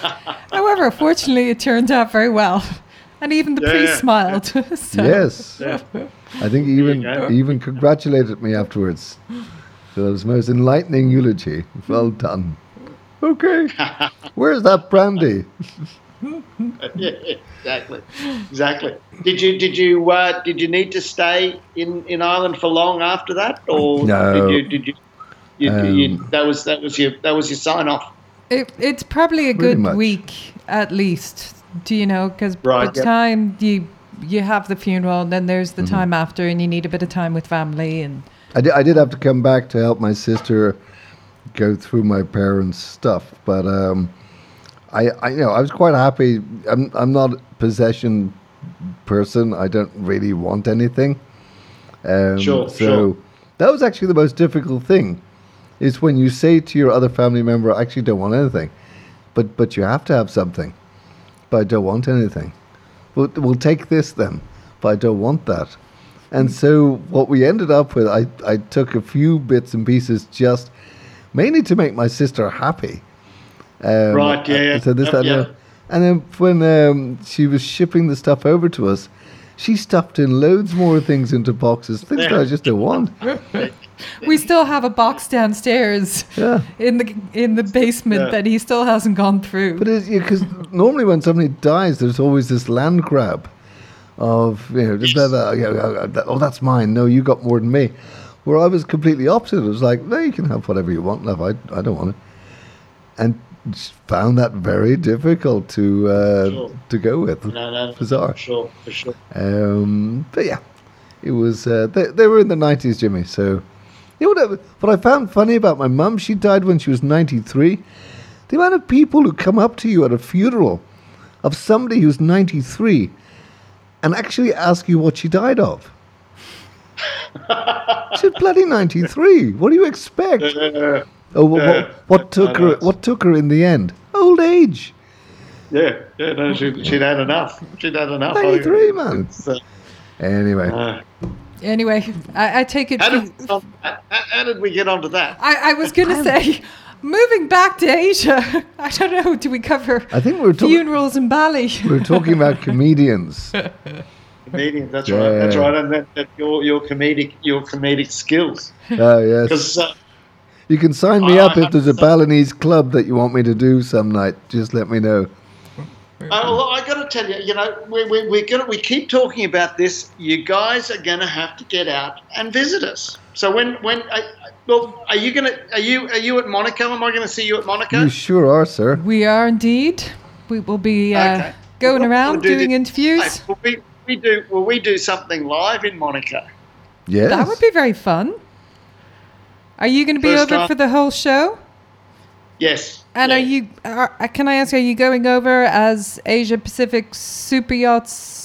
however, fortunately, it turned out very well, and even the Yeah, priest yeah. smiled. so, Yes. Yeah. I think he even There you go. he even congratulated me afterwards. So it was the most enlightening eulogy. Well done. Okay. Where's that brandy? yeah, exactly, exactly. Did you did you uh, did you need to stay in, in Ireland for long after that, or No. did you did you, you, Um, you that was that was your that was your sign off? It, it's probably a good week at least. Do you know? Because Right, by the yep. time you you have the funeral, and then there's Mm-hmm. the time after, and you need a bit of time with family. And I did, I did have to come back to help my sister go through my parents' stuff, but um, I, I, you know, I was quite happy. I'm, I'm not a possession person. I don't really want anything. Um, Sure, so sure. that was actually the most difficult thing, is when you say to your other family member, "I actually don't want anything," but but you have to have something. But I don't want anything. We'll, we'll take this then, but I don't want that. And so what we ended up with, I, I took a few bits and pieces just mainly to make my sister happy. Um, Right, yeah, yeah. So this, Yep, that. And then when um, she was shipping the stuff over to us, she stuffed in loads more things into boxes, things that I just don't want. we still have a box downstairs Yeah. in the in the basement Yeah. that he still hasn't gone through. But it's because normally when somebody dies, there's always this land grab of you know, blah, blah, oh that's mine. No, you got more than me. Where I was completely opposite. It was like, no, you can have whatever you want. Love, I, I don't want it. And found that very difficult to uh, Sure. to go with. No, no, Bizarre. For sure, for sure. Um, but yeah, it was. Uh, they, they were in the nineties, Jimmy. So you know what? I, what I found funny about my mum? She died when she was ninety three. The amount of people who come up to you at a funeral of somebody who's ninety three and actually ask you what she died of. She's bloody ninety three. What do you expect? Uh, Oh, what, Yeah. what, what took her? What took her in the end? Old age. yeah, yeah. No, she, she'd had enough. She'd had enough. I- 93, man. uh, Anyway, uh, anyway, I, I take it. how, did, how, how did we get onto that? I, I was going to say, moving back to Asia. I don't know. Do we cover I think we were talking. funerals in Bali? We were talking about comedians. Comedian, that's right. That's right. And that, that your your comedic your comedic skills. Oh yes. Uh, You can sign me I- up I if there's a Balinese club that you want me to do some night. Just let me know. Oh, well, I got to tell you, you know, we, we, we're gonna we keep talking about this. You guys are going to have to get out and visit us. So when when I, well, are you gonna are you are you at Monaco? Am I going to see you at Monaco? You sure are, sir. We are indeed. We will be uh, Okay. going We'll around do doing this- interviews. Hey, will we, we do will we do something live in Monaco? Yes. That would be very fun. Are you going to be First over time. for the whole show? Yes. And yeah. are you? Are, uh, can I ask? Are you going over as Asia Pacific Super Yachts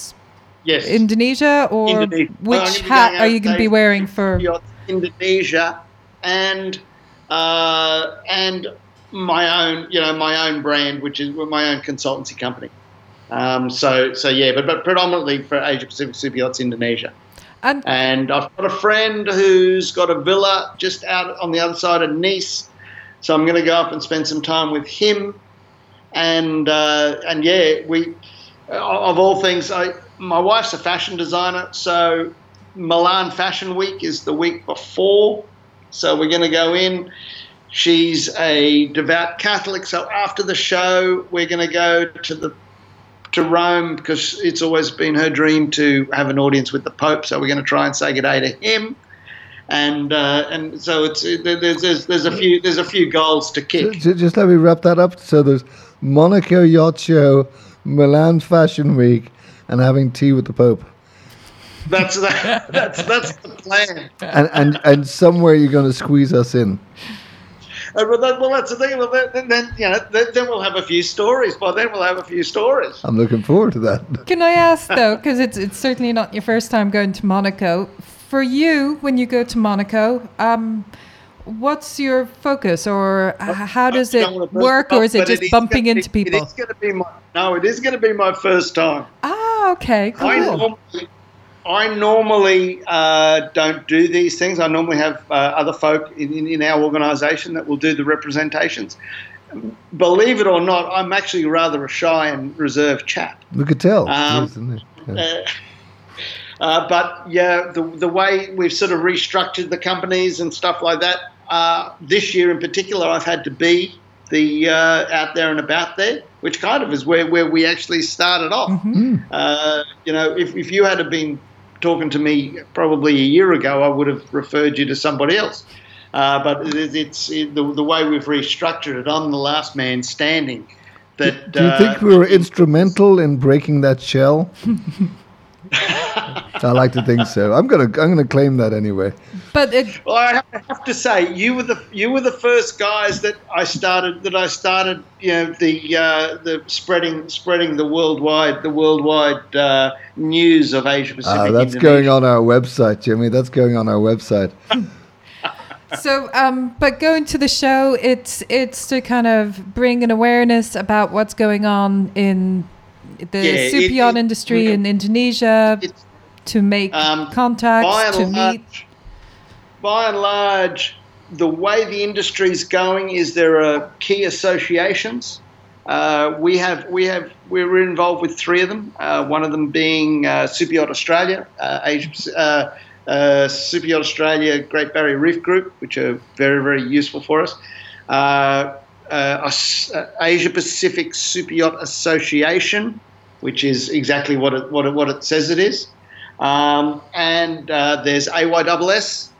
Yes. Indonesia, or Indonesia. Which gonna hat are you going to be wearing for? Indonesia and uh, and my own, you know, my own brand, which is my own consultancy company. Um, so so yeah, but but predominantly for Asia Pacific Super Yachts Indonesia. And And I've got a friend who's got a villa just out on the other side of Nice, so I'm going to go up and spend some time with him. And uh, and yeah, we of all things, I my wife's a fashion designer, so Milan Fashion Week is the week before, so we're going to go in. She's a devout Catholic, so after the show, we're going to go to the to Rome because it's always been her dream to have an audience with the Pope. So we're going to try and say good day to him, and uh, and so it's there's, there's there's a few there's a few goals to Ju- kick. ju- Just let me wrap that up. So there's Monaco Yacht Show, Milan Fashion Week, and having tea with the Pope. That's that, that's that's the plan. And and, and somewhere you're going to squeeze us in. Uh, well, that, well, that's the thing. Well, then, then you know, then, then we'll have a few stories. By then, we'll have a few stories. I'm looking forward to that. can I ask though, because it's it's certainly not your first time going to Monaco. For you, when you go to Monaco, um, what's your focus, or how does it work, or is it just bumping into be, people? It is going to be my, no, it is going to be my first time. Ah, okay, cool. I normally, I normally uh, don't do these things. I normally have uh, other folk in, in, in our organisation that will do the representations. Believe it or not, I'm actually rather a shy and reserved chap. We could tell. Um, yeah. uh, uh, but yeah, the, the way we've sort of restructured the companies and stuff like that, uh, this year in particular, I've had to be the uh, out there and about there, which kind of is where, where we actually started off. Mm-hmm. Uh, you know, if, if you had been talking to me probably a year ago, I would have referred you to somebody else. Uh, but it, it's it, the, the way we've restructured it. I'm the last man standing. That do, do you think we were instrumental in breaking that shell? I like to think so. I'm gonna I'm gonna claim that anyway. But it, well, I have to say you were the you were the first guys that I started that I started you know the uh, the spreading spreading the worldwide the worldwide uh, news of Asia Pacific. Ah, that's going on our website, Jimmy. That's going on our website. so, um, but going to the show, it's it's to kind of bring an awareness about what's going on in the yeah, super yacht industry in Indonesia to make um, contacts, to large, meet? By and large, the way the industry is going is there are key associations. Uh, we have we have we're involved with three of them. Uh, one of them being uh, Super Yacht Australia, uh, uh, uh, Super Yacht Australia, Great Barrier Reef Group, which are very very useful for us. Asia Pacific Super Yacht Association, which is exactly what it, what it, what it says it is. Um, and uh, there's AYSS,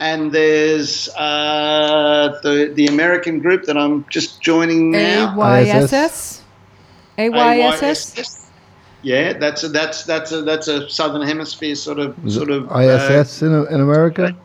and there's uh, the the American group that I'm just joining now. AYSS. AYSS. Yeah, that's a, that's that's a that's a southern hemisphere sort of Is sort of ISS uh, in, in America.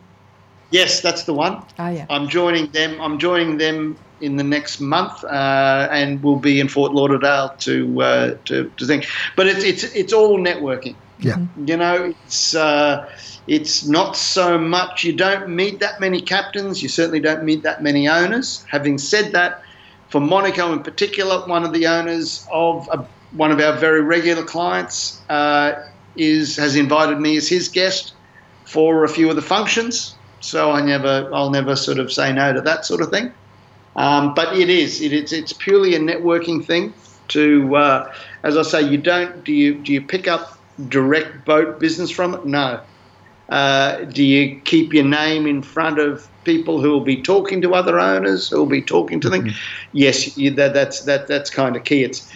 Yes, that's the one. Oh, yeah. I'm joining them. I'm joining them in the next month, uh, and we'll be in Fort Lauderdale to uh, to to think. But it's it's it's all networking. Yeah. You know, it's uh, it's not so much. You don't meet that many captains. You certainly don't meet that many owners. Having said that, for Monaco in particular, one of the owners of a, one of our very regular clients uh, is has invited me as his guest for a few of the functions. So I never, I'll never sort of say no to that sort of thing. Um, but it is, it, it's, it's purely a networking thing. To, uh, as I say, you don't do you do you pick up direct boat business from it? No. Uh, do you keep your name in front of people who will be talking to other owners, who will be talking to them? Mm-hmm. Yes, you, that, that's that that's kind of key. It's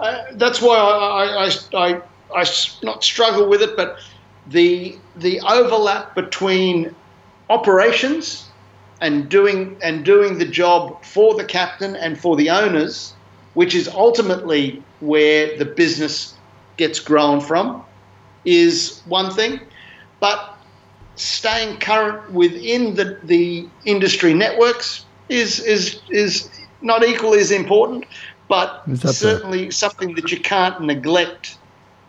uh, that's why I, I, I, I, not struggle with it, but the the overlap between operations and doing and doing the job for the captain and for the owners, which is ultimately where the business gets grown from, is one thing. But staying current within the, the industry networks is is is not equally as important, but certainly something that you can't neglect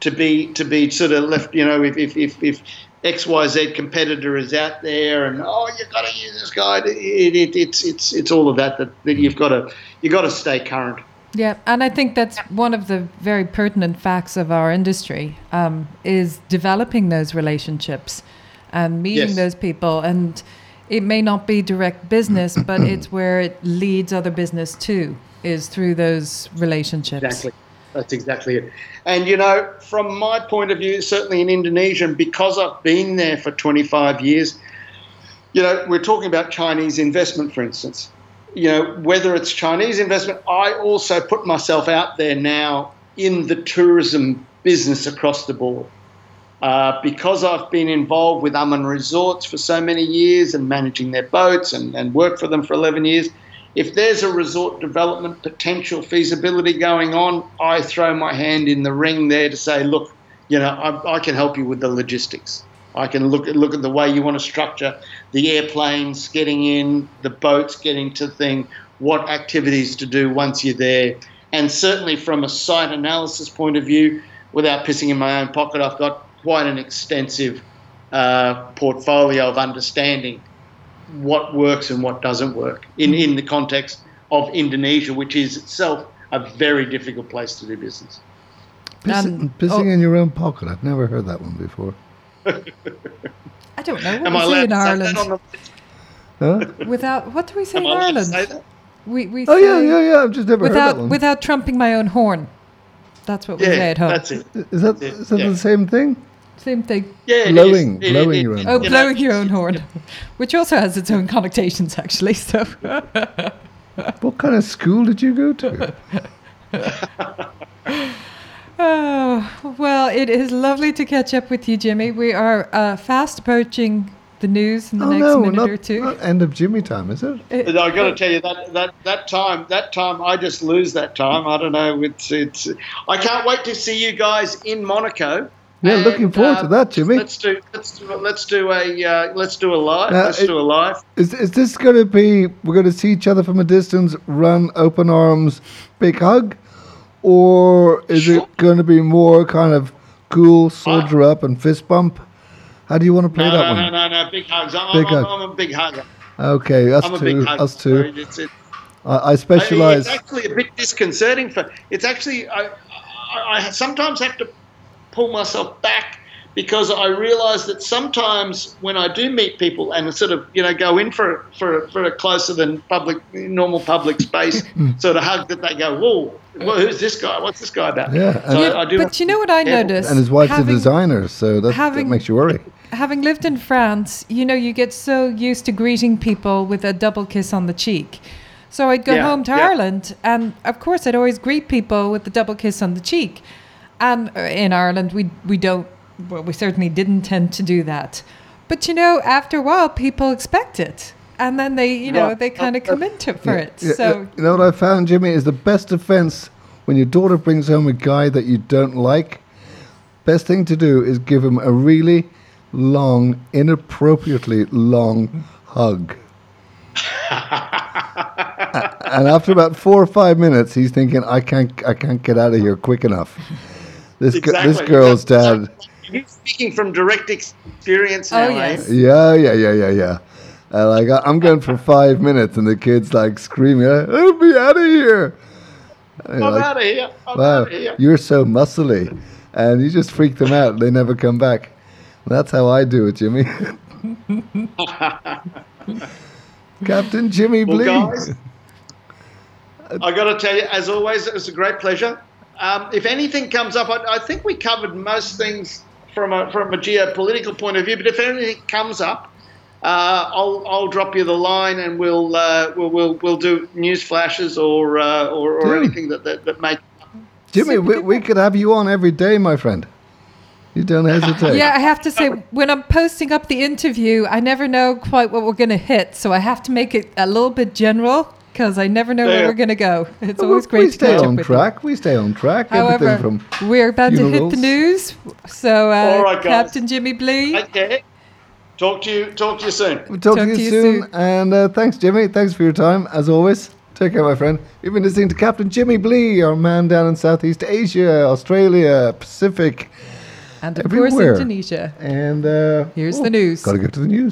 to be to be sort of left. You know, if if if, if XYZ competitor is out there and oh you've got to use this guy it, it, it's it's it's all of that, that that you've got to you got to stay current. Yeah and I think that's one of the very pertinent facts of our industry um, is developing those relationships and meeting yes. those people. And it may not be direct business but it's where it leads other business too is through those relationships. Exactly that's exactly it. And you know, from my point of view, certainly in Indonesia, because I've been there for 25 years, you know, we're talking about Chinese investment, for instance. You know, whether it's Chinese investment, I also put myself out there now in the tourism business across the board. Uh, because I've been involved with Aman Resorts for so many years and managing their boats and, and worked for them for 11 years, if there's a resort development potential feasibility going on, I throw my hand in the ring there to say, look, you know, I, I can help you with the logistics. I can look at look at the way you want to structure the airplanes getting in, the boats getting to thing, what activities to do once you're there, and certainly from a site analysis point of view, without pissing in my own pocket, I've got quite an extensive uh, portfolio of understanding what works and what doesn't work in, in the context of Indonesia, which is itself a very difficult place to do business. Piss, Um, pissing oh. in your own pocket. I've never heard that one before. I don't know. What Am do I we say in Ireland? the Huh? Without what do we say Am in I Ireland? say that? We we Oh yeah, say yeah, yeah. I've just never heard that without one. without trumping my own horn. That's what we say at home. that's it. is that that yeah. the same thing? Same thing. Yeah, Blowing- is. It- blowing it- your own Oh, you blowing your own horn, which also has its own connotations, actually. So, What kind of school did you go to? oh, well, it is lovely to catch up with you, Jimmy. We are uh, fast approaching the news in the oh next no, minute not, or two. not end of Jimmy time, is it? But I got to tell you that that that time that time I just lose that time. I don't know. It's it's. I can't wait to see you guys in Monaco. Yeah, And, looking forward to uh, that, Jimmy. Let's do let's do let's do a uh, let's do a live. Now, let's it- do a live. Is is this going to be? We're going to see each other from a distance, run, open arms, big hug, or is Sure. it going to be more kind of cool, soldier up, and fist bump? How do you want to play No, that no, one? no, no, no, big hugs. I'm, Big I'm, hug. I'm a big hugger. Okay, us I'm two, us two. It's, it's, I, I I- specialize. It's actually a bit disconcerting for. It's actually I, I, I sometimes have to pull myself back because I realise that sometimes when I do meet people and sort of you know go in for for for a closer than public normal public space hmm. sort of hug that they go whoa. Well, who's this guy? What's this guy about? Yeah, so and- I, I do. but you know what I Yeah. noticed? and his wife's having, a designer, so that, that makes you worry. having lived in France, you know, you get so used to greeting people with a double kiss on the cheek. So I'd go Yeah, home to yeah. Ireland, and of course, I'd always greet people with the double kiss on the cheek. And uh, in Ireland, we we don't. Well, we certainly didn't tend to do that. But you know, after a while, people expect it, and then they, you know, Right. they kind of come into for it. Yeah, so yeah. you know what I found, Jimmy, is the best defense when your daughter brings home a guy that you don't like. Best thing to do is give him a really long, inappropriately long hug. And after about four or five minutes, he's thinking, "I can't, I can't get out of here quick enough." This, g- this girl's dad. You're speaking from direct experience now, Oh, yes. Yeah, yeah, yeah, yeah, yeah. Uh, like I- I'm going for five minutes, and the kid's like screaming, "Let me out of here!" I'm like, out of here. I'm wow, out of here. you're so muscly, and you just freak them out. They never come back. That's how I do it, Jimmy. Captain Jimmy Well, Blee. guys, I got to tell you, as always, it was a great pleasure. Um, if anything comes up, I, I think we covered most things from a from a geopolitical point of view. But if anything comes up, uh, I'll I'll drop you the line, and we'll uh, we'll, we'll we'll do news flashes or uh, or, or Yeah. anything that that, that may. Jimmy, we, we could have you on every day, my friend. You don't hesitate. Yeah, I have to say, when I'm posting up the interview, I never know quite what we're going to hit. So I have to make it a little bit general because I never know where we're going to go. It's Well, always great to stay catch up on with track. We stay on track. However, we're about to hit the news. So, uh, All right, guys. Captain Jimmy Blee, care. Talk to you. Talk to you soon. We'll talk, Talk to you, to you soon. soon. And uh, thanks, Jimmy. Thanks for your time, as always. Take care, my friend. You've been listening to Captain Jimmy Blee, our man down in Southeast Asia, Australia, Pacific, and of everywhere. course Indonesia. and uh, Here's the news. Got to get to the news.